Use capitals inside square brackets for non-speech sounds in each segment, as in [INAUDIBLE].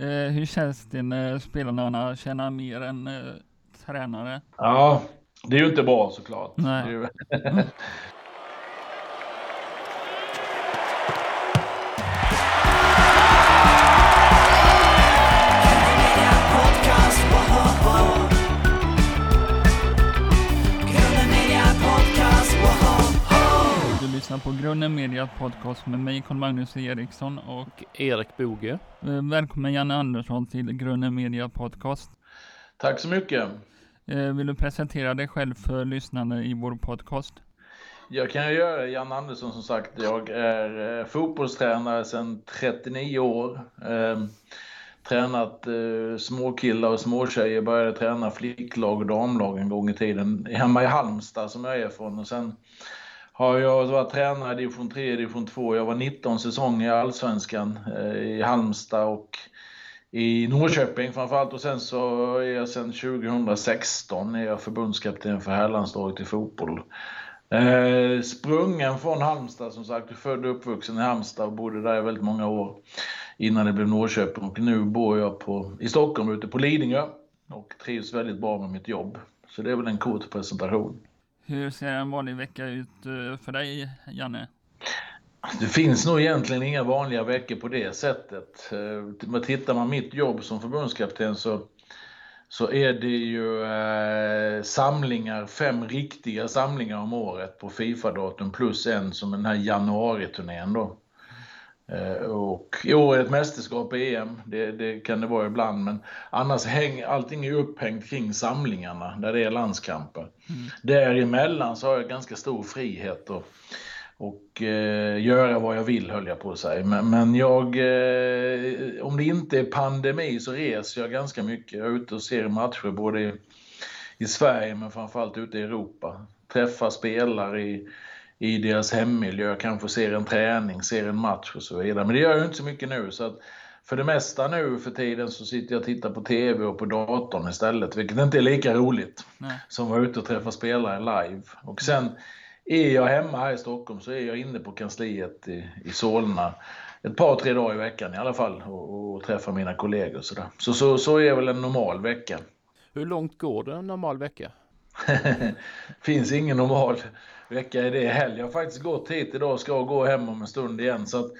Eh, hur känns det när spelarna tjänar mer än eh, tränare? Ja, det är ju inte bra såklart. Nej. [LAUGHS] lyssnar på Grunden Media Podcast med mig Carl-Magnus Eriksson och Erik Boge. eh, välkommen Janne Andersson till Grunden Media Podcast. Tack så mycket. Eh, vill du presentera dig själv för lyssnarna i vår podcast? Jag kan göra det. Jan Andersson som sagt. Jag är eh, fotbollstränare sedan 39 år. Eh, tränat eh, småkillar och småtjejer. Började träna flicklag och damlag en gång i tiden. Hemma i Halmstad som jag är från. Och sen har jag varit tränare i division 3 division 2. Jag var 19 säsonger i Allsvenskan eh, i Halmstad och i Norrköping framförallt. Och sen så är jag sedan 2016 är jag förbundskapten för herrlandslaget i fotboll. Eh, sprungen från Halmstad som sagt, född och uppvuxen i Halmstad och bodde där i väldigt många år innan det blev Norrköping. Och nu bor jag på, i Stockholm ute på Lidingö och trivs väldigt bra med mitt jobb. Så det är väl en kort presentation. Hur ser en vanlig vecka ut eh, för dig, Janne? Det finns nog egentligen inga vanliga veckor på det sättet. Eh, men tittar man mitt jobb som förbundskapten så, så är det ju eh, samlingar, fem riktiga samlingar om året på Fifa-datum plus en som den här januariturnén då. Eh, och i år är ett mästerskap i EM, det, det kan det vara ibland, men annars häng, allting är upphängt kring samlingarna där det är landskamper. Däremellan så har jag ganska stor frihet och, och eh, göra vad jag vill höll jag på att säga. Men, men jag, eh, om det inte är pandemi så reser jag ganska mycket. Jag är ute och ser matcher både i, i Sverige men framförallt ute i Europa. Träffar spelare i, i deras hemmiljö, kanske ser en träning, ser en match och så vidare. Men det gör jag inte så mycket nu. Så att för det mesta nu för tiden så sitter jag och tittar på TV och på datorn istället, vilket inte är lika roligt Nej. som att vara ute och träffa spelare live. Och sen är jag hemma här i Stockholm så är jag inne på kansliet i, i Solna ett par, tre dagar i veckan i alla fall och, och träffar mina kollegor och sådär. Så, så, så är väl en normal vecka. Hur långt går det en normal vecka? [LAUGHS] Finns ingen normal vecka i det heller. Jag har faktiskt gått hit idag och ska gå hem om en stund igen. Så att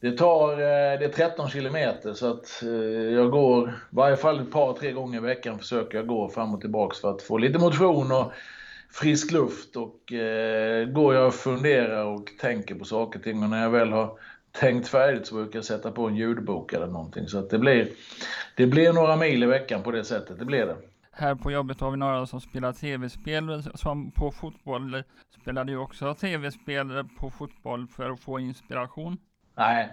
det tar eh, det är 13 kilometer så att eh, jag går i varje fall ett par, tre gånger i veckan försöker jag gå fram och tillbaks för att få lite motion och frisk luft. Och eh, går jag och funderar och tänker på saker och ting och när jag väl har tänkt färdigt så brukar jag sätta på en ljudbok eller någonting. Så att det blir, det blir några mil i veckan på det sättet. Det blir det. Här på jobbet har vi några som spelar tv-spel som på fotboll. Spelar du också tv-spel på fotboll för att få inspiration? Nej,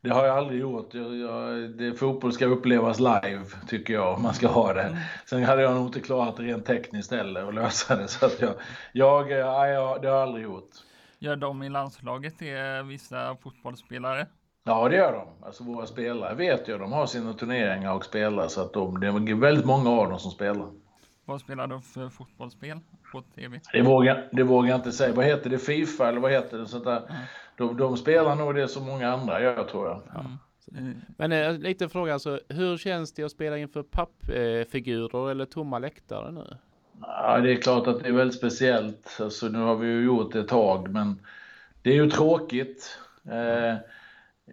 det har jag aldrig gjort. Jag, jag, det, fotboll ska upplevas live, tycker jag. Man ska ha det. Sen hade jag nog inte klarat det rent tekniskt heller att lösa det. Så att jag, jag, nej, jag, det har jag aldrig gjort. Gör de i landslaget det, vissa fotbollsspelare? Ja, det gör de. Alltså våra spelare vet jag. De har sina turneringar och spelar. Så att de, det är väldigt många av dem som spelar. Vad spelar de för fotbollsspel på tv? Det vågar, det vågar jag inte säga. Vad heter det? Fifa eller vad heter det? Sånt där. De, de spelar nog det som många andra gör, tror jag. Eh, Men eh, lite fråga alltså, hur känns det att spela inför pappfigurer eller tomma läktare nu? Ja, det är klart att det är väldigt speciellt. Alltså, nu har vi ju gjort det ett tag, men det är ju tråkigt. Eh,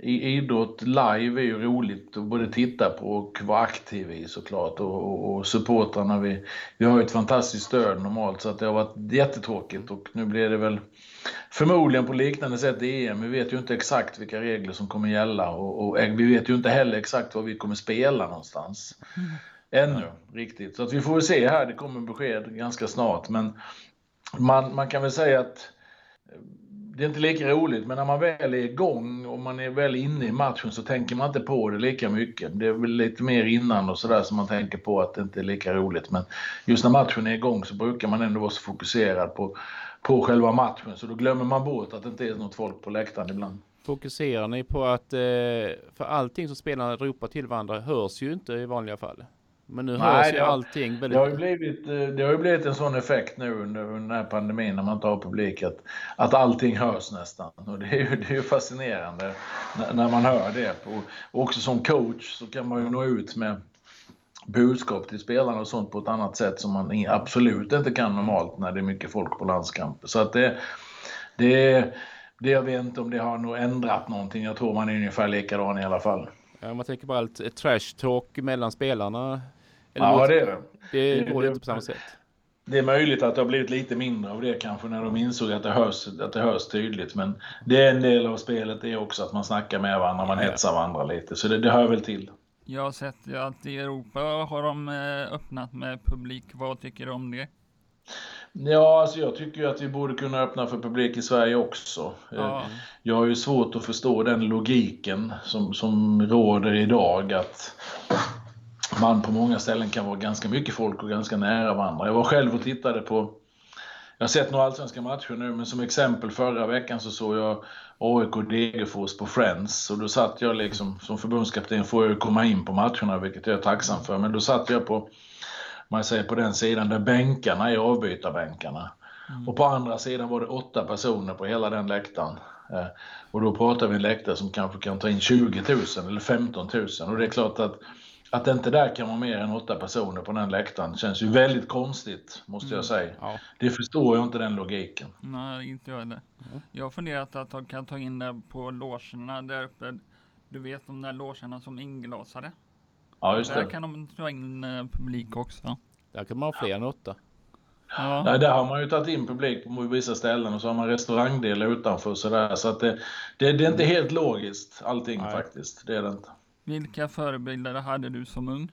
idrott live är ju roligt att både titta på och vara aktiv i såklart. Och, och, och supportrarna, vi, vi har ju ett fantastiskt stöd normalt så att det har varit jättetråkigt och nu blir det väl förmodligen på liknande sätt i EM. Vi vet ju inte exakt vilka regler som kommer gälla och, och vi vet ju inte heller exakt var vi kommer spela någonstans. Ännu, riktigt. Så att vi får väl se här, det kommer besked ganska snart. Men man, man kan väl säga att eh, det är inte lika roligt, men när man väl är igång och man är väl inne i matchen så tänker man inte på det lika mycket. Det är väl lite mer innan och sådär som man tänker på att det inte är lika roligt. Men just när matchen är igång så brukar man ändå vara så fokuserad på, på själva matchen så då glömmer man bort att det inte är något folk på läktaren ibland. Fokuserar ni på att, eh, för allting som spelarna ropar till varandra hörs ju inte i vanliga fall. Men nu Nej, hörs ju det allting Det väldigt... har, ju blivit, eh, det har ju blivit en sån effekt nu under, under den här pandemin när man inte har publik att, att allting hörs nästan. Och det är ju, det är ju fascinerande när, när man hör det. Och, och också som coach så kan man ju nå ut med budskap till spelarna och sånt på ett annat sätt som man absolut inte kan normalt när det är mycket folk på landskamper. Så att det, det, det jag vet inte om det har nog ändrat någonting. Jag tror man är ungefär likadan i alla fall. Ja, man tänker bara allt trash talk mellan spelarna. Eller Ja, det är det. det går inte på samma sätt. Det är möjligt att det har blivit lite mindre av det kanske när de insåg att det hörs, att det hörs tydligt. Men det är en del av spelet det är också att man snackar med varandra, man Ja. hetsar varandra lite. Så det, det hör väl till. Jag har sett ju att i Europa har de eh, öppnat med publik. Vad tycker du om det? Ja, alltså jag tycker ju att vi borde kunna öppna för publik i Sverige också. Eh, Ja, Jag har ju svårt att förstå den logiken som, som råder idag. Att man på många ställen kan vara ganska mycket folk och ganska nära varandra. Jag var själv och tittade på, jag har sett några allsvenska matcher nu, men som exempel förra veckan så såg jag AIK och Degerfors på Friends. Och då satt jag liksom, som förbundskapten får jag ju komma in på matcherna, vilket jag är tacksam för. Men då satt jag på, man säger på den sidan där bänkarna är avbytarbänkarna. Och på andra sidan var det åtta personer på hela den läktaren. Eh, Och då pratar vi en läktare som kanske kan ta in 20 000 eller 15 000. Och det är klart att att det inte där kan vara mer än åtta personer på den läktaren känns ju väldigt konstigt, måste jag säga. Ja. Det förstår jag inte den logiken. nej, inte jag heller. Jag har funderat att de kan ta in det på logerna där uppe. Du vet de där logerna som inglasade. Ja, just Där det. kan de ta in eh, publik också. Där kan man ha fler än åtta. Ja, Nej, där har man ju tagit in publik på vissa ställen och så har man restaurangdelar utanför och sådär. Så att det, det, det är inte helt logiskt allting Nej. faktiskt. Det är det inte vilka förebilder hade du som ung?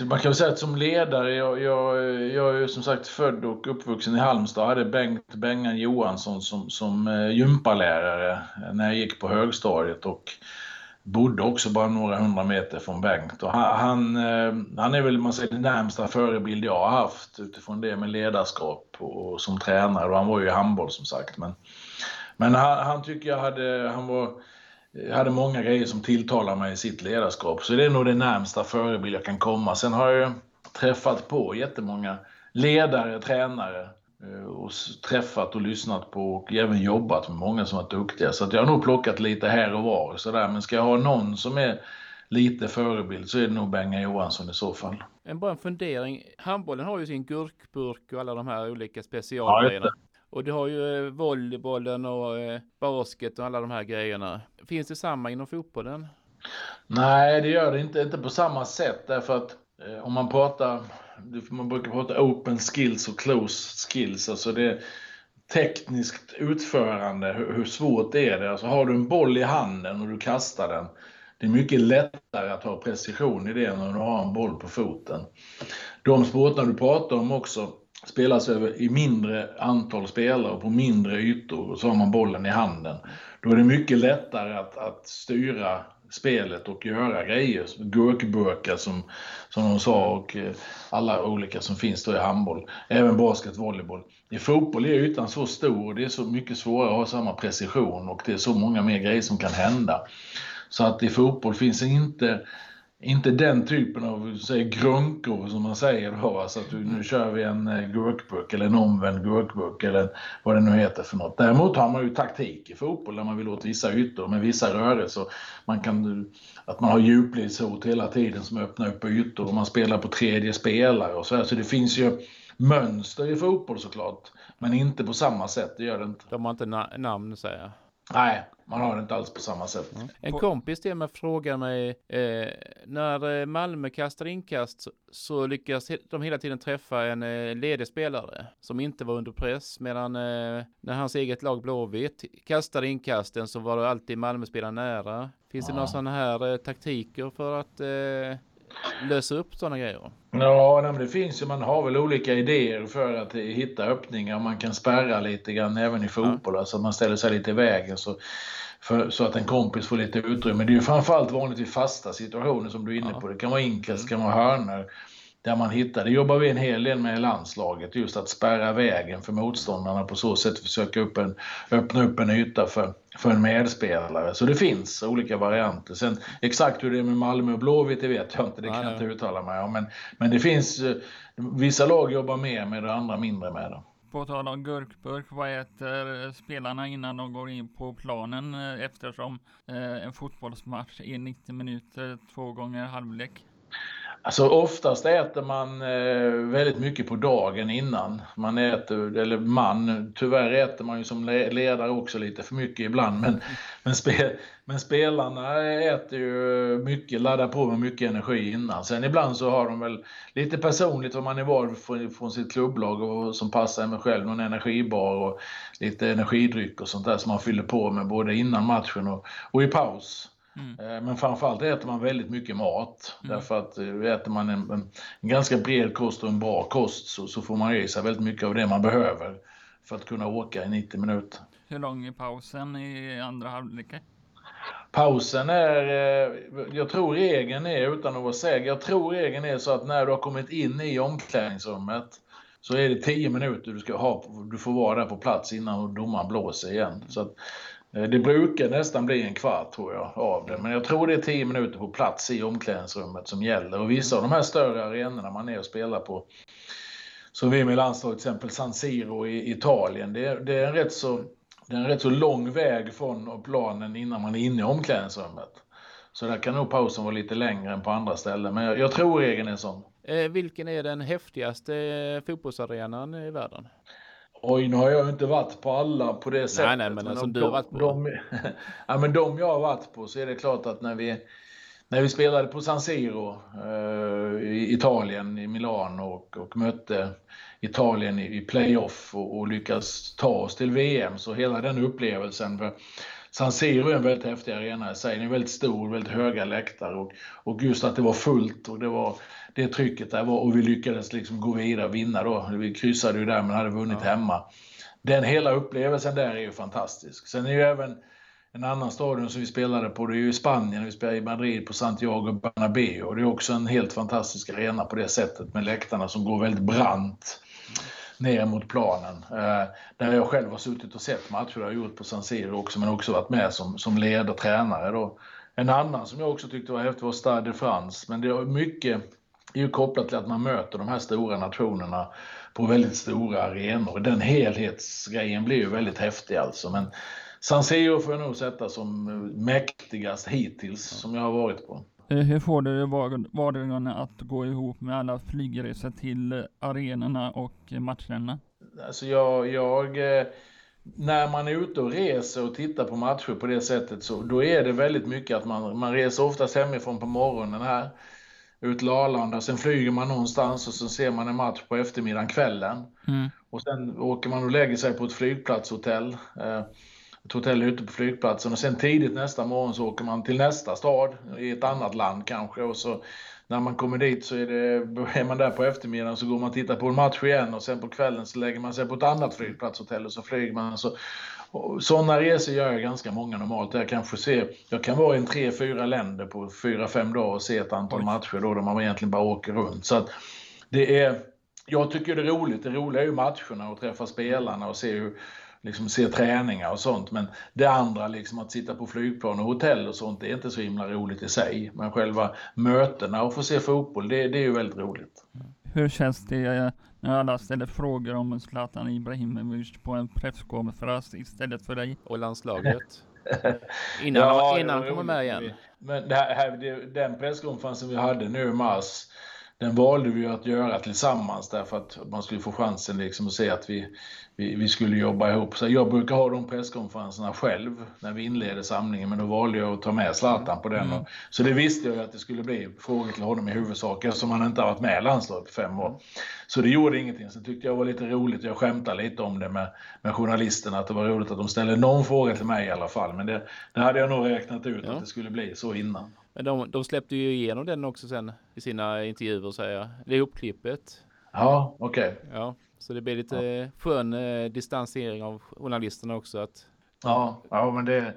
Man kan väl säga att som ledare, jag, jag, jag är ju som sagt född och uppvuxen i Halmstad. Jag hade Bengt Bengan Johansson som, som eh, gympalärare när jag gick på högstadiet och bodde också bara några hundra meter från Bengt. Och han, eh, han, är väl man säger, den närmsta förebild jag har haft utifrån det med ledarskap och, och som tränare. Och han var ju i handboll som sagt. Men, men han, han tycker jag hade, han var jag hade många grejer som tilltalar mig i sitt ledarskap. Så det är nog det närmsta förebild jag kan komma. Sen har jag träffat på jättemånga ledare, tränare eh, och träffat och lyssnat på och även jobbat med många som varit duktiga. Så jag har nog plockat lite här och var. och Sådär. Men ska jag ha någon som är lite förebild så är det nog Benga Johansson i så fall. En bara en fundering. Handbollen har ju sin gurkburk och alla de här olika Ja, specialgrejerna. just och du har ju eh, volleybollen och eh, basket och alla de här grejerna. Finns det samma inom fotbollen? Nej, det gör det inte, inte på samma sätt därför att eh, om man pratar, man brukar prata open skills och close skills, alltså det är tekniskt utförande, hur, hur svårt är det? Alltså har du en boll i handen och du kastar den, det är mycket lättare att ha precision i det än när du har en boll på foten. De sporterna du pratar om också spelas över i mindre antal spelare och på mindre ytor och så har man bollen i handen. Då är det mycket lättare att, att styra spelet och göra grejer. Gurkburkar som, som de sa och eh, alla olika som finns då i handboll. Även basket, volleyboll. I fotboll är ytan så stor och det är så mycket svårare att ha samma precision och det är så många mer grejer som kan hända. Så att i fotboll finns inte inte den typen av säg, grunkor som man säger då. Alltså att nu kör vi en eh, gurkburk eller en omvänd gurkburk eller vad det nu heter för något. Däremot har man ju taktik i fotboll där man vill åt vissa ytor med vissa rörelser. Man kan, att man har djupledshot hela tiden som öppnar upp ytor och man spelar på tredje spelare och så här. Så det finns ju mönster i fotboll såklart. Men inte på samma sätt, det gör det inte. De har inte na- namn säger jag. Nej, man har det inte alls på samma sätt. En På- kompis till mig frågar mig, eh, när eh, Malmö kastar inkast så, så lyckas de hela tiden träffa en eh, ledig spelare som inte var under press, medan eh, när hans eget lag Blåvitt kastade inkasten så var det alltid Malmöspelaren nära. Finns det Ja. några sådana här eh, taktiker för att eh, lösa upp sådana grejer? Ja, nej, det finns ju, man har väl olika idéer för att hitta öppningar. Man kan spärra lite grann även i fotboll, alltså att man ställer sig lite i vägen så, för, så att en kompis får lite utrymme. Det är ju framförallt vanligt i fasta situationer som du är inne Ja. på. Det kan vara inkast, det kan vara hörnor. Där man hittar, det jobbar vi en hel del med i landslaget, just att spärra vägen för motståndarna på så sätt försöka upp en, öppna upp en yta för, för en medspelare. Så det finns olika varianter. Sen exakt hur det är med Malmö och Blåvitt, det vet jag inte, det kan jag inte uttala mig om. Men, men det finns, eh, vissa lag jobbar mer med det, andra mindre med det. På tal om gurkburk, vad äter spelarna innan de går in på planen eh, eftersom eh, en fotbollsmatch är 90 minuter två gånger halvlek? Alltså oftast äter man eh, väldigt mycket på dagen innan. Man äter, eller man, tyvärr äter man ju som ledare också lite för mycket ibland. Men, men, spel, men spelarna äter ju mycket, laddar på med mycket energi innan. Sen ibland så har de väl lite personligt vad man är van från, från sitt klubblag och som passar en själv. Någon energibar och lite energidryck och sånt där som man fyller på med både innan matchen och, och i paus. Mm. Eh, Men framförallt äter man väldigt mycket mat. Mm. Därför att eh, äter man en, en, en ganska bred kost och en bra kost så, så får man i sig väldigt mycket av det man behöver för att kunna åka i 90 minuter. Hur lång är pausen i andra halvlek? Pausen är, eh, jag tror regeln är, utan att vara säker, jag tror regeln är så att när du har kommit in i omklädningsrummet så är det 10 minuter du ska ha, du får vara där på plats innan domaren blåser igen. Så att, Eh, det brukar nästan bli en kvart tror jag av det, men jag tror det är 10 minuter på plats i omklädningsrummet som gäller. Och vissa av de här större arenorna man är och spelar på, som vi med landslaget till exempel San Siro i Italien, det är, det är en rätt så det är en rätt så lång väg från planen innan man är inne i omklädningsrummet. Så där kan nog pausen vara lite längre än på andra ställen. Men jag, jag tror regeln är sån. Eh, vilken är den häftigaste eh, fotbollsarenan i världen? Oj, nu har jag inte varit på alla på det sättet. nej, men som de, du har varit på. De, [LAUGHS] ja, men de jag har varit på så är det klart att när vi, när vi spelade på San Siro eh, i Italien, i Milano och, och mötte Italien i, i playoff och, och lyckas ta oss till VM, så hela den upplevelsen. För San Siro är en väldigt häftig arena i sig. Den är väldigt stor, väldigt höga läktare och, och just att det var fullt och det var det trycket där var och vi lyckades liksom gå vidare och vinna då. Vi kryssade ju där men hade vunnit Ja. hemma. Den hela upplevelsen där är ju fantastisk. Sen är ju även en annan stadion som vi spelade på, det är ju Spanien, vi spelade i Madrid på Santiago Bernabéu och det är också en helt fantastisk arena på det sättet med läktarna som går väldigt brant ner mot planen. Eh, där jag själv har suttit och sett matcher, det har jag gjort på San Siro också, men också varit med som, som ledare tränare då. En annan som jag också tyckte var häftig var Stade de France, men det är mycket är ju kopplat till att man möter de här stora nationerna på väldigt stora arenor. Den helhetsgrejen blir ju väldigt häftig alltså. Men San Siro får jag nog sätta som mäktigast hittills som jag har varit på. Eh, Hur får du var- vardagen att gå ihop med alla flygresor till arenorna och matcherna? Alltså jag, jag, eh, när man är ute och reser och tittar på matcher på det sättet så då är det väldigt mycket att man, man reser oftast hemifrån på morgonen här ut till Arlanda, sen flyger man någonstans och så ser man en match på eftermiddagen, kvällen. Mm. Och sen åker man och lägger sig på ett flygplatshotell. eh, Ett hotell ute på flygplatsen och sen tidigt nästa morgon så åker man till nästa stad i ett annat land kanske och så när man kommer dit så är, det, är man där på eftermiddagen så går man och tittar på en match igen och sen på kvällen så lägger man sig på ett annat flygplatshotell och så flyger man. Så, sådana resor gör jag ganska många normalt. Jag kanske ser, jag kan vara i en tre, fyra länder på fyra, fem dagar och se ett antal Oj. matcher då där man egentligen bara åker runt. Så det är, jag tycker det är roligt. Det roliga är ju matcherna och träffa spelarna och se hur, liksom se träningar och sånt. Men det andra, liksom att sitta på flygplan och hotell och sånt, det är inte så himla roligt i sig. Men själva mötena och få se fotboll, det, det är ju väldigt roligt. Hur känns det alla ställer frågor om Zlatan Ibrahimovic på en presskonferens istället för dig? Och landslaget? [LAUGHS] Innan, Ja, innan han kommer med igen. Men det här- det, den presskonferensen vi hade nu i mars, den valde vi att göra tillsammans därför att man skulle få chansen liksom att se att vi, vi, vi skulle jobba ihop. Så jag brukar ha de presskonferenserna själv när vi inleder samlingen, men då valde jag att ta med Zlatan på den. Mm. Så det visste jag att det skulle bli frågor till honom i huvudsak eftersom han inte har varit med i landslaget på fem år. Så det gjorde ingenting. Sen tyckte jag var lite roligt, jag skämtade lite om det med, med journalisterna, att det var roligt att de ställde någon fråga till mig i alla fall. Men det, det hade jag nog räknat ut Ja. att det skulle bli så innan. Men de, de släppte ju igenom den också sen i sina intervjuer säger jag. Det är uppklippet. Ja, okej. Ja, så det blir lite skön eh, distansering av journalisterna också. Att Ja, ja men det,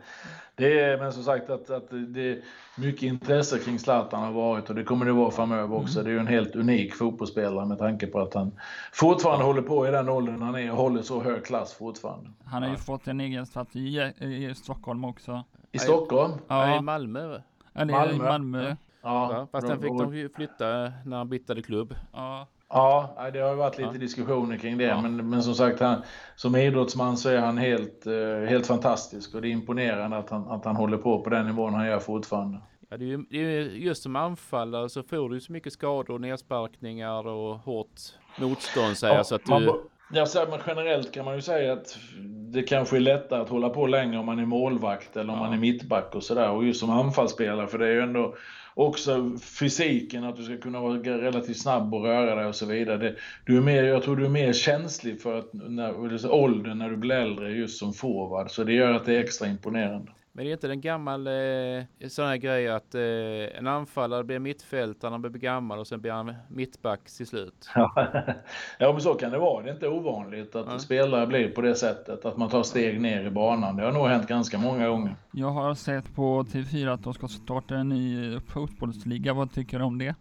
det är, men som sagt att, att det är mycket intresse kring Zlatan har varit och det kommer det vara framöver också. Det är ju en helt unik fotbollsspelare med tanke på att han fortfarande håller på i den åldern han är och håller så hög klass fortfarande. Han har ju fått en egen staty i, i Stockholm också. I Stockholm? Ja, Malmö. Eller Malmö. Malmö. Ja, Va? Fast den fick de ju flytta när han bytte klubb. Ja, Ja, det har ju varit lite Ja. diskussioner kring det. Ja. Men, men som sagt, han, som idrottsman så är han helt, eh, helt fantastisk. Och det är imponerande att han, att han håller på på den nivån han gör fortfarande. Ja, det är ju det är ju just som anfallare så får du så mycket skador, nedsparkningar och hårt motstånd säger så att du... ja, så här, men generellt kan man ju säga att det kanske är lättare att hålla på längre om man är målvakt eller om Ja. man är mittback och sådär. Och just som anfallsspelare, för det är ju ändå också fysiken, att du ska kunna vara relativt snabb och röra dig och så vidare. Det, du är mer, jag tror du är mer känslig för att, när, åldern när du blir äldre just som forward. Så det gör att det är extra imponerande. Men det är inte den gamla eh, sån här grej att eh, en anfallare blir mittfältare, han blir gammal och sen blir han mittback till slut. Ja, [LAUGHS] ja, men så kan det vara. Det är inte ovanligt att Ja. spelare blir på det sättet, att man tar steg ner i banan. Det har nog hänt ganska många gånger. jag har sett på TV4 att de ska starta en ny fotbollsliga. Vad tycker du om det?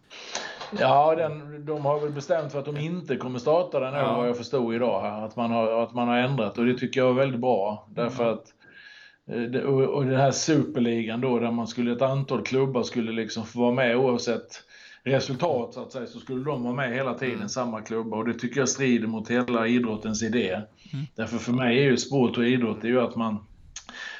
Ja, den, de har väl bestämt för att de inte kommer starta den nu, Ja. vad jag förstod idag. Här, att, man har, att man har ändrat och det tycker jag är väldigt bra. Därför att eh, det, och, och den här superligan då, där man skulle, ett antal klubbar skulle liksom få vara med oavsett resultat så att säga, så skulle de vara med hela tiden, Mm. samma klubbar. Och det tycker jag strider mot hela idrottens idé. Därför för mig är ju sport och idrott, det är ju att man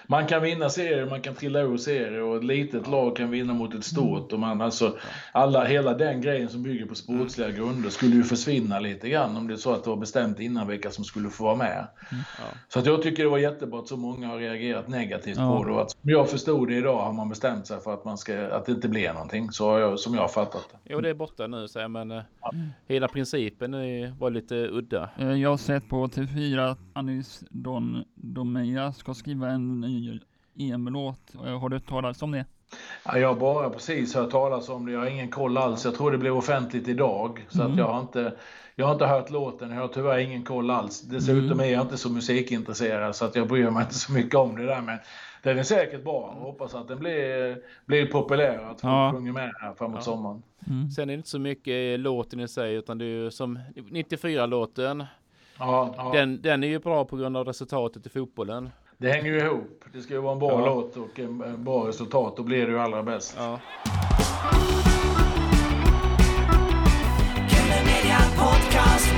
man kan vinna serier, man kan trilla ur serier och ett litet lag kan vinna mot ett stort. Och man, alltså, alla, hela den grejen som bygger på sportsliga grunder skulle ju försvinna lite grann om det är så att det var bestämt innan vilka som skulle få vara med. Ja. Så att jag tycker det var jättebra att så många har reagerat negativt Ja. på det. Och att, som jag förstod det idag har man bestämt sig för att, man ska, att det inte blir någonting, så har jag, som jag har fattat det. Jo, det är borta nu jag, men eh, hela principen var lite udda. Eh, Jag har sett på TV4 att Anis Don Domeja ska skriva en ny EM-låt. Eh, Har du talas om det? Ja, jag har bara precis hört talas om det. Jag har ingen koll alls. Jag tror det blev offentligt idag. Så Mm. att jag, har inte, jag har inte hört låten. Jag har tyvärr ingen koll alls. Dessutom Mm. är jag inte så musikintresserad så att jag bryr mig inte så mycket om det där. Men den är säkert bra och hoppas att den blir, blir populär och att folk Ja. sjunger med här framåt Ja. sommaren. Mm. Sen är det inte så mycket låten i sig, utan det är ju som 94-låten. Ja, ja. Den, den är ju bra på grund av resultatet i fotbollen. Det hänger ju ihop. Det ska ju vara en bra Ja. låt och en, en bra resultat. Då blir det ju allra bäst. Ja. Killer Media Podcast,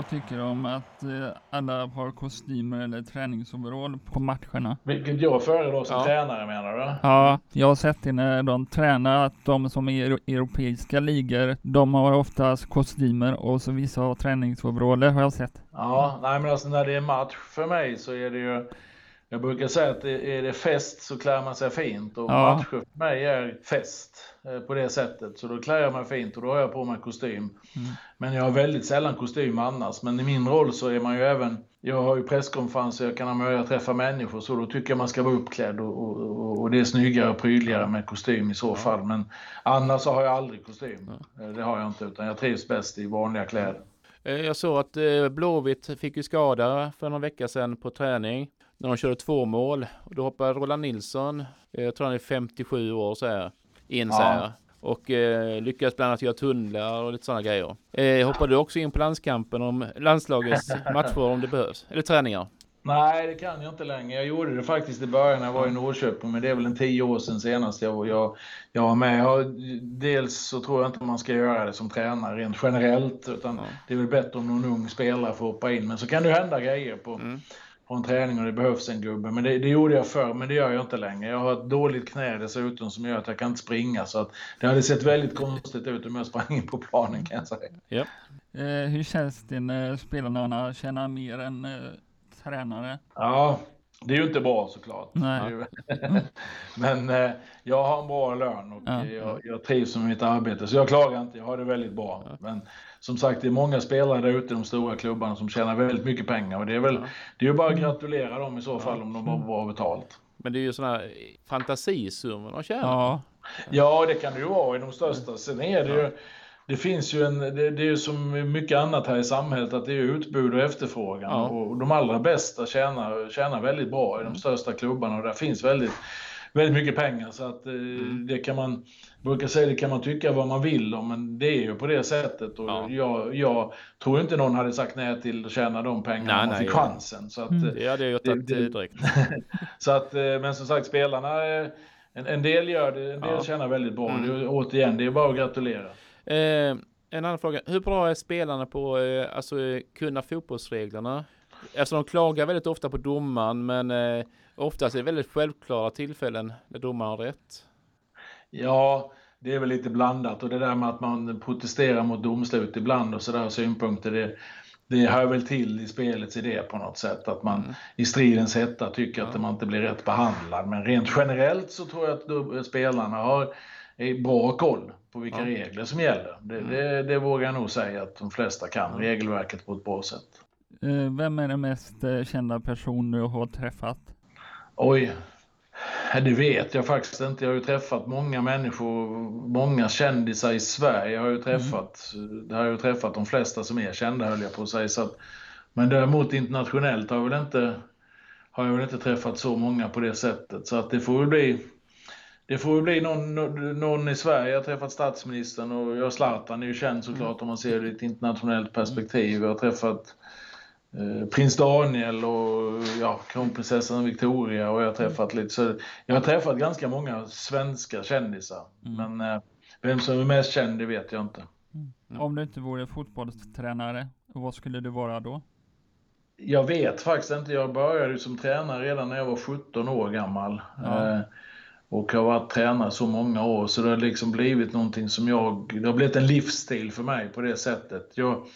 vad tycker du om att eh, alla har kostymer eller träningsoverall på matcherna? Vilket jag föredrar som Ja. tränare menar du? Ja, jag har sett det när de tränar att de som är i euro- europeiska ligor, de har oftast kostymer och så vissa har träningsoveraller har jag sett. Ja, nej men alltså när det är match för mig så är det ju jag brukar säga att är det fest så klär man sig fint och Ja. matcher för mig är fest eh, på det sättet. Så då klär jag mig fint och då har jag på mig kostym. Men jag har väldigt sällan kostym annars. Men i min roll så är man ju även, jag har ju presskonferenser, jag kan ha möjlighet att träffa människor så då tycker jag man ska vara uppklädd och, och, och, och det är snyggare och prydligare med kostym i så fall. Men annars så har jag aldrig kostym. Eh, Det har jag inte utan jag trivs bäst i vanliga kläder. Eh, Jag såg att eh, Blåvitt fick ju skada för några veckor sedan på träning. När de körde två mål. Och då hoppade Roland Nilsson, eh, jag tror han är 57 år så här, in så Ja. här. Och eh, lyckades bland annat göra tunnlar och lite sådana grejer. Eh, hoppade du också in på landskampen om landslagets [LAUGHS] matcher om det behövs? Eller träningar? Nej, det kan jag inte längre. Jag gjorde det faktiskt i början när jag var i Norrköping, men det är väl en tio år sedan senast jag, jag, jag var med. Jag, dels så tror jag inte man ska göra det som tränare rent generellt, utan Ja. det är väl bättre om någon ung spelare får hoppa in. Men så kan det hända grejer på, Mm. på en träning och det behövs en gubbe. Men det, det gjorde jag förr, men det gör jag inte längre. Jag har ett dåligt knä dessutom som gör att jag kan inte springa. Så att det hade sett väldigt konstigt ut om jag sprang in på planen kan jag säga. Ja. Eh, hur känns det när spelarna tjänar mer än eh, tränare? Ja, det är ju inte bra såklart. Ju- [LAUGHS] Men eh, jag har en bra lön och Ja. jag, jag trivs med mitt arbete. Så jag klagar inte, jag har det väldigt bra. Men som sagt, det är många spelare där ute i de stora klubbarna som tjänar väldigt mycket pengar. Och det är väl det är ju bara att gratulera dem i så fall om de har bra betalt. Men det är ju sådana här fantasisummor de tjänar. Ja, Ja, det kan det ju vara i de största. Sen är det ju det finns ju en, det, det är ju som mycket annat här i samhället att det är utbud och efterfrågan. Ja. Och de allra bästa tjänar, tjänar väldigt bra i de största klubbarna och där finns väldigt, väldigt mycket pengar. Så att eh, det kan man, brukar säga det kan man tycka vad man vill om, men det är ju på det sättet. Och Ja. jag, jag tror inte någon hade sagt nej till att tjäna de pengarna Nej, om man fick chansen. Så att, Mm. eh, Det hade jag gjort Det- att, det- direkt. [LAUGHS] så att, eh, men som sagt, spelarna, en, en del gör det, en del Ja. tjänar väldigt bra. Mm. Det, återigen, det är bara att gratulera. Eh, en annan fråga. Hur bra är spelarna på eh, alltså, kunna fotbollsreglerna? Eftersom de klagar väldigt ofta på domaren, men eh, oftast är det väldigt självklara tillfällen där domaren har rätt. Ja, det är väl lite blandat och det där med att man protesterar mot domslut ibland och sådär synpunkter, det, det hör väl till i spelets idé på något sätt. Att man Mm. i stridens hetta tycker att man inte blir rätt behandlad. Men rent generellt så tror jag att spelarna har bra koll på vilka Ja. regler som gäller. Det, Mm. det, det vågar jag nog säga att de flesta kan regelverket på ett bra sätt. Eh, Vem är den mest eh, kända person du har träffat? Oj, det vet jag faktiskt inte. Jag har ju träffat många människor, många kändisar i Sverige. Jag har ju träffat, det har jag ju träffat de flesta som är kända höll jag på att säga. Så att, men däremot internationellt har jag väl inte, har jag väl inte träffat så många på det sättet. Så att det får väl bli, det får väl bli någon, någon- i Sverige. Jag har träffat statsministern och jag Zlatan är ju känd såklart om man ser det i ett internationellt perspektiv. Jag har träffat eh, prins Daniel och ja, kronprinsessan Victoria och jag har träffat lite så jag har träffat ganska många svenska kändisar. Men eh, vem som är mest känd det vet jag inte. Mm. Om du inte vore fotbollstränare, vad skulle du vara då? Jag vet faktiskt inte. Jag började ju som tränare redan när jag var 17 år gammal. Ja. Eh, och har varit tränare så många år så det har liksom blivit någonting som jag, det har blivit en livsstil för mig på det sättet. Jag,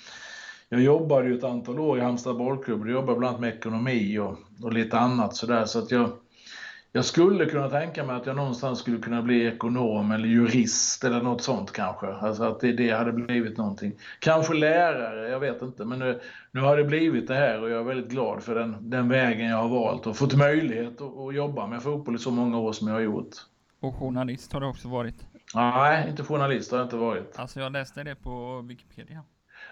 jag jobbade ju ett antal år i Halmstad bollklubb. Jag jobbade bland annat med ekonomi och, och lite annat sådär. Så att jag, jag skulle kunna tänka mig att jag någonstans skulle kunna bli ekonom eller jurist eller något sånt kanske. Alltså att det, det hade blivit någonting. Kanske lärare, jag vet inte. Men nu, nu har det blivit det här och jag är väldigt glad för den, den vägen jag har valt och fått möjlighet att, att jobba med fotboll i så många år som jag har gjort. Och journalist har du också varit. Nej, inte journalist har jag inte varit. Alltså jag läste det på Wikipedia.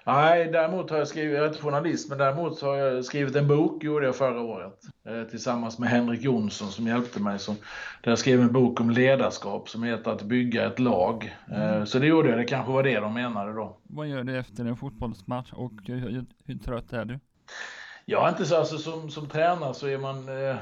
Nej, däremot har jag skrivit, jag är inte journalist, men däremot har jag skrivit en bok, gjorde jag förra året. Eh, tillsammans med Henrik Jonsson som hjälpte mig. Som, där jag skrev en bok om ledarskap som heter Att bygga ett lag. Eh, så det gjorde jag, det kanske var det de menade då. Vad gör du efter en fotbollsmatch och hur, hur, trött är du? Är inte så, alltså som, som tränare så är man eh,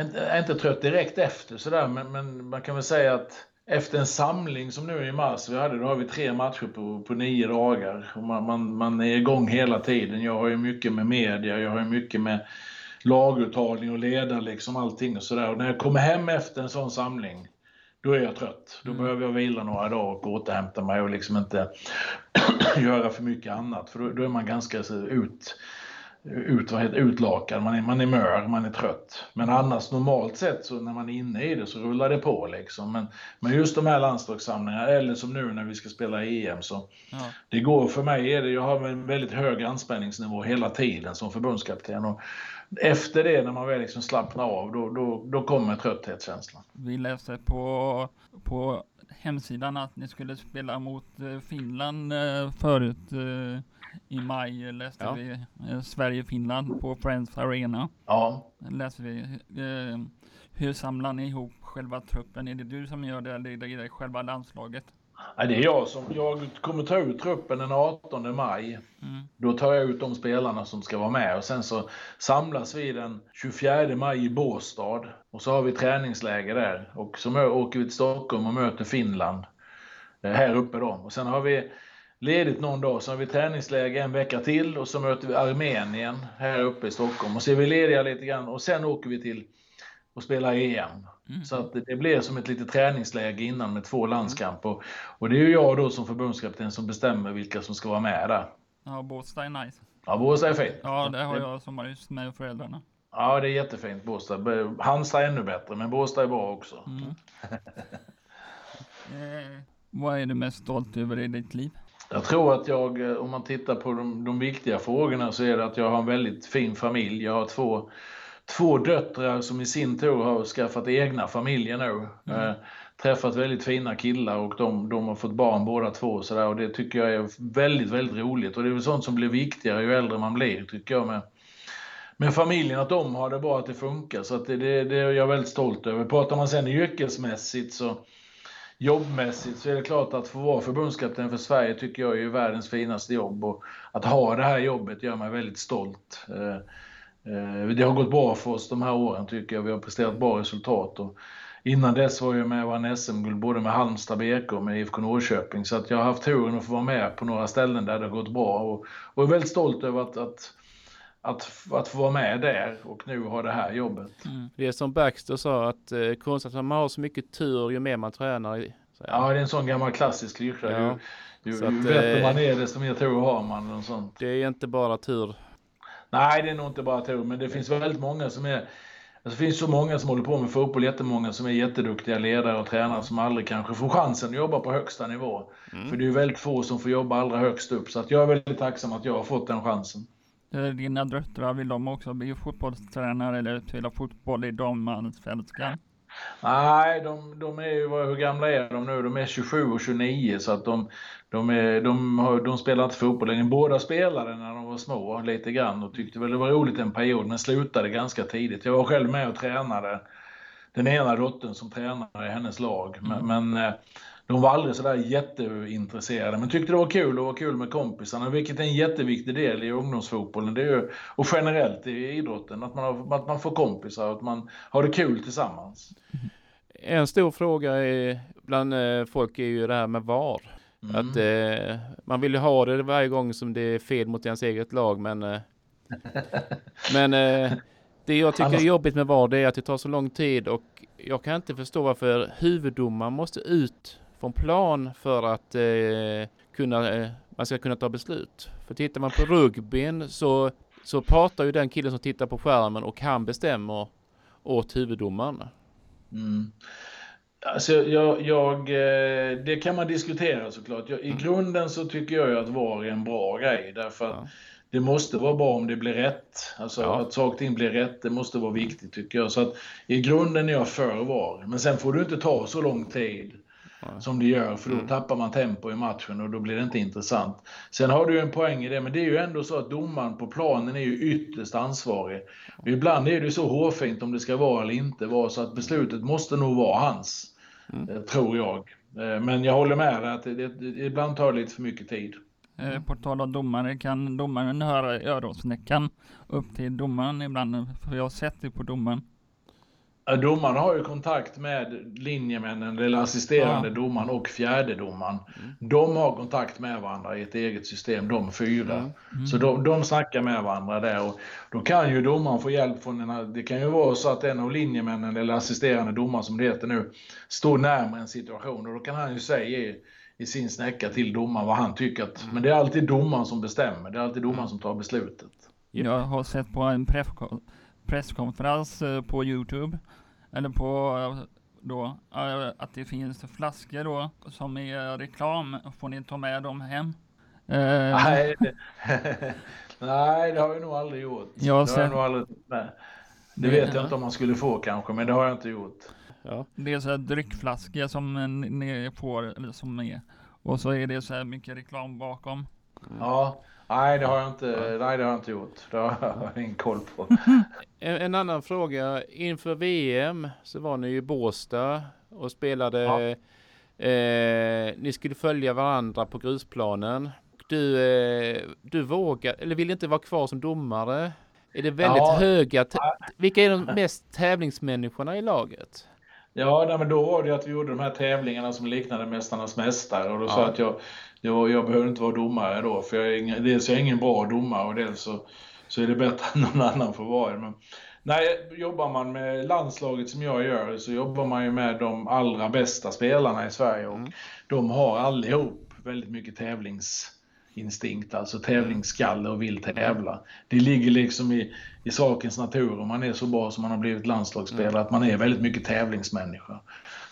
inte, inte trött direkt efter sådär, men, men man kan väl säga att efter en samling som nu i mars vi hade, då har vi tre matcher på, på nio dagar. Och man, man, man är igång hela tiden. Jag har ju mycket med media, jag har ju mycket med laguttagning och ledare, liksom allting och sådär. Och när jag kommer hem efter en sån samling, då är jag trött. Då behöver jag vila några dagar och återhämta mig och liksom inte [CLEARS THROAT] göra för mycket annat. För då, då är man ganska ut, ut, utlakad, man är, man är mör, man är trött. Men annars normalt sett så när man är inne i det så rullar det på liksom. Men, men just de här landslagssamlingarna, eller som nu när vi ska spela EM så Ja. det går för mig, är det, jag har en väldigt hög anspänningsnivå hela tiden som förbundskapten. Och efter det, när man väl liksom slappnar av, då, då, då kommer trötthetskänslan. Vi läste på, på hemsidan att ni skulle spela mot eh, Finland eh, förut. I maj läste Ja. vi eh, Sverige-Finland på Friends Arena. Ja, Läste vi. eh, Hur samlar ni ihop själva truppen? Är det du som gör det eller är det själva landslaget? Nej, det är jag som, jag kommer ta ut truppen den 18 maj. Mm. Då tar jag ut de spelarna som ska vara med och sen så samlas vi den 24 maj i Båstad och så har vi träningsläger där och så åker vi till Stockholm och möter Finland eh, här uppe då. Och sen har vi ledigt någon dag, så har vi träningsläger en vecka till och så möter vi Armenien här uppe i Stockholm och så är vi lediga lite grann och sen åker vi till och spelar EM. Mm. Så att det- blir som ett litet träningsläge innan med två landskamp och, och det är ju jag då som förbundskapten som bestämmer vilka som ska vara med där. Ja, Båstad är nice. Ja, Båstad är fint. Ja, det har jag sommarhus med föräldrarna. Ja, det är jättefint Båstad. Halmstad är ännu bättre, men Båstad är bra också. Mm. [LAUGHS] eh, vad är du mest stolt över i ditt liv? Jag tror att jag, eh, om man tittar på de, de viktiga frågorna, så är det att jag har en väldigt fin familj. Jag har två, två döttrar som i sin tur har skaffat egna familjer nu. Mm. Eh, träffat väldigt fina killar och de, de har fått barn båda två och, så där, och det tycker jag är väldigt, väldigt roligt. Och det är väl sånt som blir viktigare ju äldre man blir tycker jag med, med familjen, att de har det bra, att det funkar. Så att det, det, det är jag väldigt stolt över. Pratar man sen yrkesmässigt så jobbmässigt så är det klart att få vara förbundskapten för Sverige tycker jag är världens finaste jobb. Och att ha det här jobbet gör mig väldigt stolt. Eh, eh, det har gått bra för oss de här åren tycker jag. Vi har presterat bra resultat. Och innan dess var jag med och vann SM-guld både med Halmstad BK och med IFK Norrköping. Så att jag har haft turen att få vara med på några ställen där det har gått bra. Och, och är väldigt stolt över att, att, att, att få vara med där och nu ha det här jobbet. Det är som Baxter sa att eh, konstigt att man har så mycket tur ju mer man tränar. Ja, det är en sån gammal klassisk klyscha. Ja. Ju, ju, att, bättre eh, man är desto mer tur har man. Och sånt. Det är inte bara tur. Nej, det är nog inte bara tur, men det finns väldigt många som är... Alltså, det finns så många som håller på med fotboll, jättemånga som är jätteduktiga ledare och tränare som aldrig kanske får chansen att jobba på högsta nivå. För det är ju väldigt få som får jobba allra högst upp, så att jag är väldigt tacksam att jag har fått den chansen. Eh, dina döttrar, vill de också bli fotbollstränare eller spela fotboll i damallsvenskan? Nej, de, de är ju, hur gamla är de nu? De är 27 och 29 så att de, de, är, de, har, de spelar inte fotboll längre. Båda spelade när de var små lite grann och tyckte väl det var roligt en period men slutade ganska tidigt. Jag var själv med och tränade den ena dottern som tränare i hennes lag. Men, men eh, de var aldrig sådär jätteintresserade men tyckte det var kul och var kul med kompisarna vilket är en jätteviktig del i ungdomsfotbollen. Det är ju, och generellt i idrotten att man, har, att man får kompisar och att man har det kul tillsammans. En stor fråga är, bland eh, folk är ju det här med VAR. Mm. Att eh, man vill ju ha det varje gång som det är fel mot ens eget lag men eh, [LAUGHS] Men eh, det jag tycker är jobbigt med VAR det är att det tar så lång tid och jag kan inte förstå varför huvuddomaren måste ut från plan för att eh, kunna, eh, man ska kunna ta beslut. För tittar man på rugbyn så, så pratar ju den killen som tittar på skärmen och han bestämmer åt huvuddomaren. Mm. Alltså, jag, jag, eh, det kan man diskutera såklart. Jag, I grunden så tycker jag att VAR är en bra grej. Därför att Ja. Det måste vara bra om det blir rätt. Alltså Ja. att saker och ting blir rätt, det måste vara viktigt tycker jag. Så att i grunden är jag för VAR. Men sen får det inte ta så lång tid som det gör, för då Mm. tappar man tempo i matchen och då blir det inte intressant. Sen har du en poäng i det, men det är ju ändå så att domaren på planen är ju ytterst ansvarig. Och ibland är det så hårfint om det ska vara eller inte vara, så att beslutet måste nog vara hans, Mm. eh, tror jag. Eh, Men jag håller med dig att det, det, ibland tar det lite för mycket tid. Eh, På tal om domare, kan domaren höra öronsnäckan upp till domaren ibland? För jag har sett det på domaren. Ja, Domaren har ju kontakt med linjemännen, eller assisterande Ja. domaren och fjärdedomaren. De har kontakt med varandra i ett eget system, de fyra. Mm. Så de, de snackar med varandra där och då kan ju domaren få hjälp från en, det kan ju vara så att en av linjemännen eller assisterande domaren som det heter nu står närmare en situation och då kan han ju säga i, sin snäcka till domaren vad han tycker att, men det är alltid domaren som bestämmer, det är alltid domaren som tar beslutet. Ja. Jag har sett på en pressko- presskonferens eh, på Youtube, eller på eh, då, eh, att det finns flaskor då som är reklam. Får ni ta med dem hem? Nej, det, [LAUGHS] nej, det har jag nog aldrig gjort. Jag har det har jag nog aldrig, nej. Det vet jag inte om man skulle få kanske, men det har jag inte gjort. Ja. Det är så här dryckflaskor som ni får, eller som är. Och så är det så här mycket reklam bakom. Ja, nej det har jag inte, nej, det har jag inte gjort. Det har jag [LAUGHS] ingen koll på. [LAUGHS] En, en annan fråga. Inför VM så var ni i Båstad och spelade. Ja. Eh, ni skulle följa varandra på grusplanen. Du, eh, du vågar, eller vill inte vara kvar som domare. Är det väldigt Ja. höga? Vilka är de mest tävlingsmänniskorna i laget? Ja, nej, men då var det att vi gjorde de här tävlingarna som liknade Mästarnas Mästare och då sa Ja. jag att jag, jag, jag behöver inte vara domare då för jag är ingen, dels är jag ingen bra domare och dels så, så är det bättre [LAUGHS] att någon annan får vara det. Men, nej, jobbar man med landslaget som jag gör så jobbar man ju med de allra bästa spelarna i Sverige och Mm. de har allihop väldigt mycket tävlingsinstinkt, alltså tävlingsskalle och vill tävla. Det ligger liksom i, i sakens natur om man är så bra som man har blivit landslagsspelare, Mm. att man är väldigt mycket tävlingsmänniska.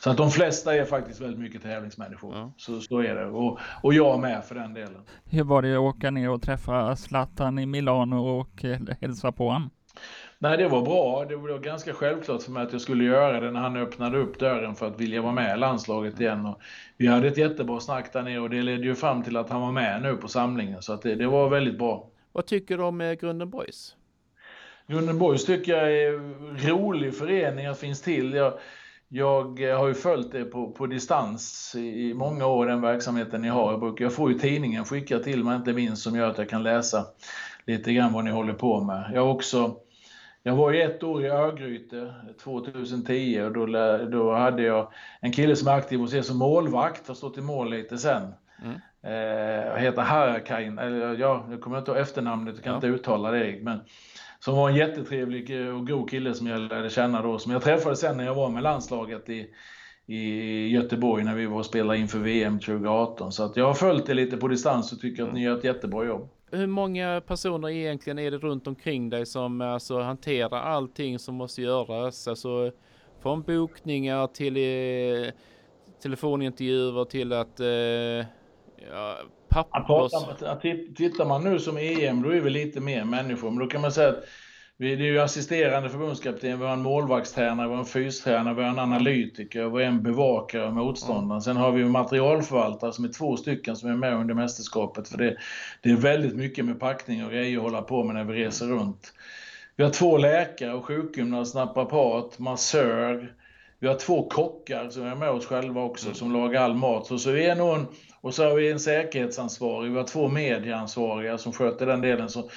Så att de flesta är faktiskt väldigt mycket tävlingsmänniskor. Ja. Så, så är det. Och, och jag med för den delen. Hur var det att åka ner och träffa Zlatan i Milano och eh, hälsa på honom? Nej, det var bra. Det var ganska självklart för mig att jag skulle göra det när han öppnade upp dörren för att vilja vara med i landslaget igen. Och vi hade ett jättebra snack där nere och det ledde ju fram till att han var med nu på samlingen. Så att det, det var väldigt bra. Vad tycker du om eh, Grunden Boys? Grunden Boys tycker jag är en rolig förening att finns till. Jag, jag har ju följt det på, på distans i, i många år, den verksamheten ni har. Jag, brukar, jag får ju tidningen skickad till mig, inte minst, som gör att jag kan läsa lite grann vad ni håller på med. Jag har också jag var ju ett år i Örgryte 2010 och då, då hade jag en kille som är aktiv hos er som målvakt, har stått i mål lite sen. Mm. Eh, heter Harakain, eller ja, jag kommer inte ihåg efternamnet, jag kan Ja. inte uttala det. Men som var en jättetrevlig och god kille som jag lärde känna då, som jag träffade sen när jag var med landslaget i, i Göteborg när vi var och spelade inför VM 2018. Så att jag har följt det lite på distans och tycker att ni gör ett jättebra jobb. Hur många personer egentligen är det runt omkring dig som alltså hanterar allting som måste göras? Alltså från bokningar till eh, telefonintervjuer till att eh, ja, pappers... tittar man nu som EM, då är vi lite mer människor. Men då kan man säga att vi, är ju assisterande förbundskapten, vi har en målvaktstränare, vi har en fystränare, vi har en analytiker, vi har en bevakare av motståndaren. Sen har vi materialförvaltare som är två stycken som är med under mästerskapet. För det, det är väldigt mycket med packning och grejer att hålla på med när vi reser runt. Vi har två läkare och sjukgymnast, naprapat, massör. Vi har två kockar som är med oss själva också som lagar all mat. Så, så vi är nog en, och så har vi en säkerhetsansvarig. Vi har två medieansvariga som sköter den delen. Så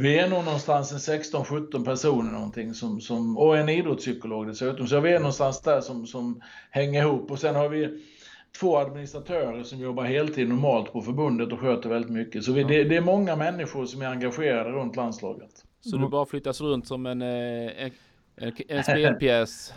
vi är nog någonstans en 16-17 personer någonting som, som, och en idrottspsykolog dessutom. Så vi är någonstans där som, som hänger ihop. Och sen har vi två administratörer som jobbar heltid normalt på förbundet och sköter väldigt mycket. Så vi, det, det är många människor som är engagerade runt landslaget. Så du bara flyttas runt som en, eh, en, en, en spelpjäs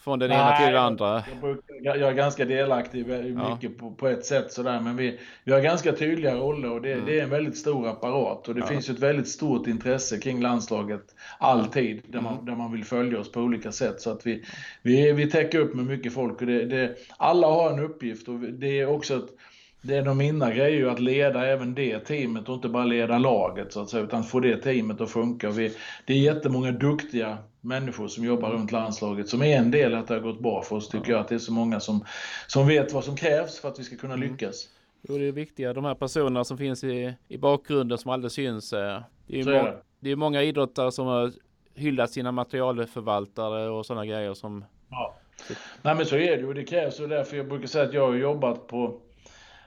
från den ena till den andra. Jag, brukar, jag jag är ganska delaktig i Ja. mycket på, på ett sätt sådär, men vi, vi har ganska tydliga roller och det, Mm. det är en väldigt stor apparat och det Ja. finns ju ett väldigt stort intresse kring landslaget alltid, där man, Mm. där man vill följa oss på olika sätt. Så att vi, vi, vi täcker upp med mycket folk och det, det, alla har en uppgift och det är också ett, det är de mina grejer ju att leda även det teamet och inte bara leda laget så att säga, utan få det teamet att funka. Vi, det är jättemånga duktiga människor som jobbar runt landslaget som är en del att det har gått bra för oss tycker jag. Att det är så många som, som vet vad som krävs för att vi ska kunna lyckas. Jo, det är viktiga. De här personerna som finns i, i bakgrunden som aldrig syns. eh, Det är, ju är det. det är många idrottare som har hyllat sina materialförvaltare och sådana grejer som... Ja. Nej men så är det ju och det krävs ju därför jag brukar säga att jag har jobbat på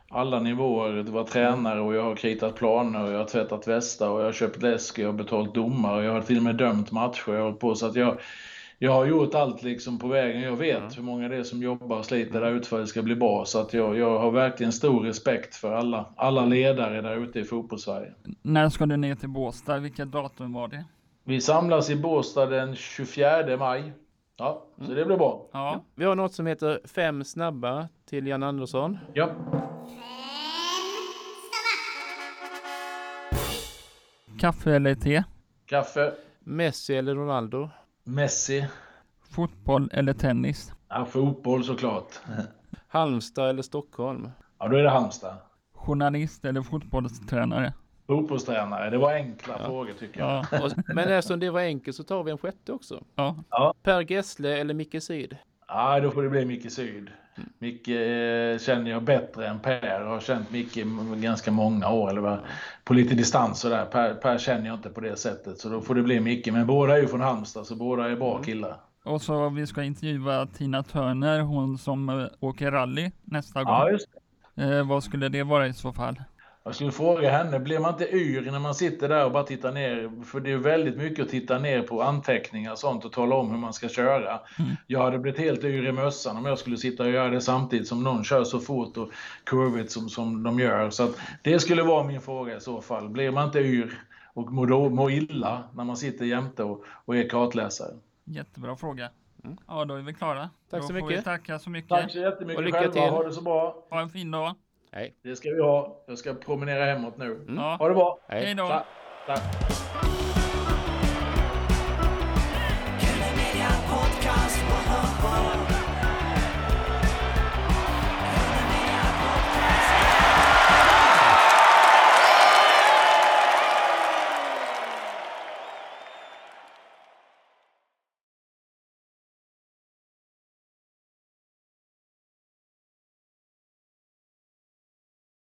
alla nivåer. Det var tränare och jag har kritat planer och jag har tvättat västar och jag har köpt läsk och jag har betalt domare och jag har till och med dömt matcher. Jag har på så att jag, jag har gjort allt liksom på vägen. Jag vet hur många det är som jobbar och sliter där ute för att det ska bli bra. Så att jag, jag har verkligen stor respekt för alla, alla ledare där ute i fotbollssverige. När ska du ner till Båstad? Vilket datum var det? Vi samlas i Båstad den 24 maj. Ja, så det blir bra. Ja, Vi har något som heter Fem snabba till Jan Andersson. Ja. kaffe eller te? Kaffe, Messi eller Ronaldo? Messi, Fotboll eller tennis? ja, fotboll såklart. Halmstad eller Stockholm? Ja, då är det Halmstad. Journalist eller fotbollstränare? Fotbollstränare, det var enkla Ja. frågor tycker jag. Ja, Och, men eftersom det var enkelt så tar vi en sjätte också. ja. Per Gessle eller Micke Syd? Ja, då får det bli Micke Syd. Micke eh, känner jag bättre än Per. Jag har känt Micke ganska många år, eller vad, på lite distans sådär. Per, per känner jag inte på det sättet, så då får det bli Micke. Men båda är ju från Halmstad, så båda är bra killar. Och så vi ska intervjua Tina Turner, hon som eh, åker rally nästa gång. Ja, just det. Eh, vad skulle det vara i så fall? Jag skulle fråga henne, blir man inte yr när man sitter där och bara tittar ner? För det är väldigt mycket att titta ner på anteckningar och sånt och tala om hur man ska köra. Mm. Jag hade blivit helt yr i mössan om jag skulle sitta och göra det samtidigt som någon kör så fort och kurvigt som, som de gör. Så att det skulle vara min fråga i så fall. Blir man inte yr och mår, då, mår illa när man sitter jämte och, och är kartläsare? Jättebra fråga. Mm. Ja, då är vi klara. Tack då så får vi mycket. tacka så mycket. Tack så jättemycket Och lycka själva. till. Ha det så bra. Ha en fin dag. Hej. Det ska vi ha. Jag ska promenera hemåt nu. Ja. Ha det bra. Hej. Hej då. Tack. Tack.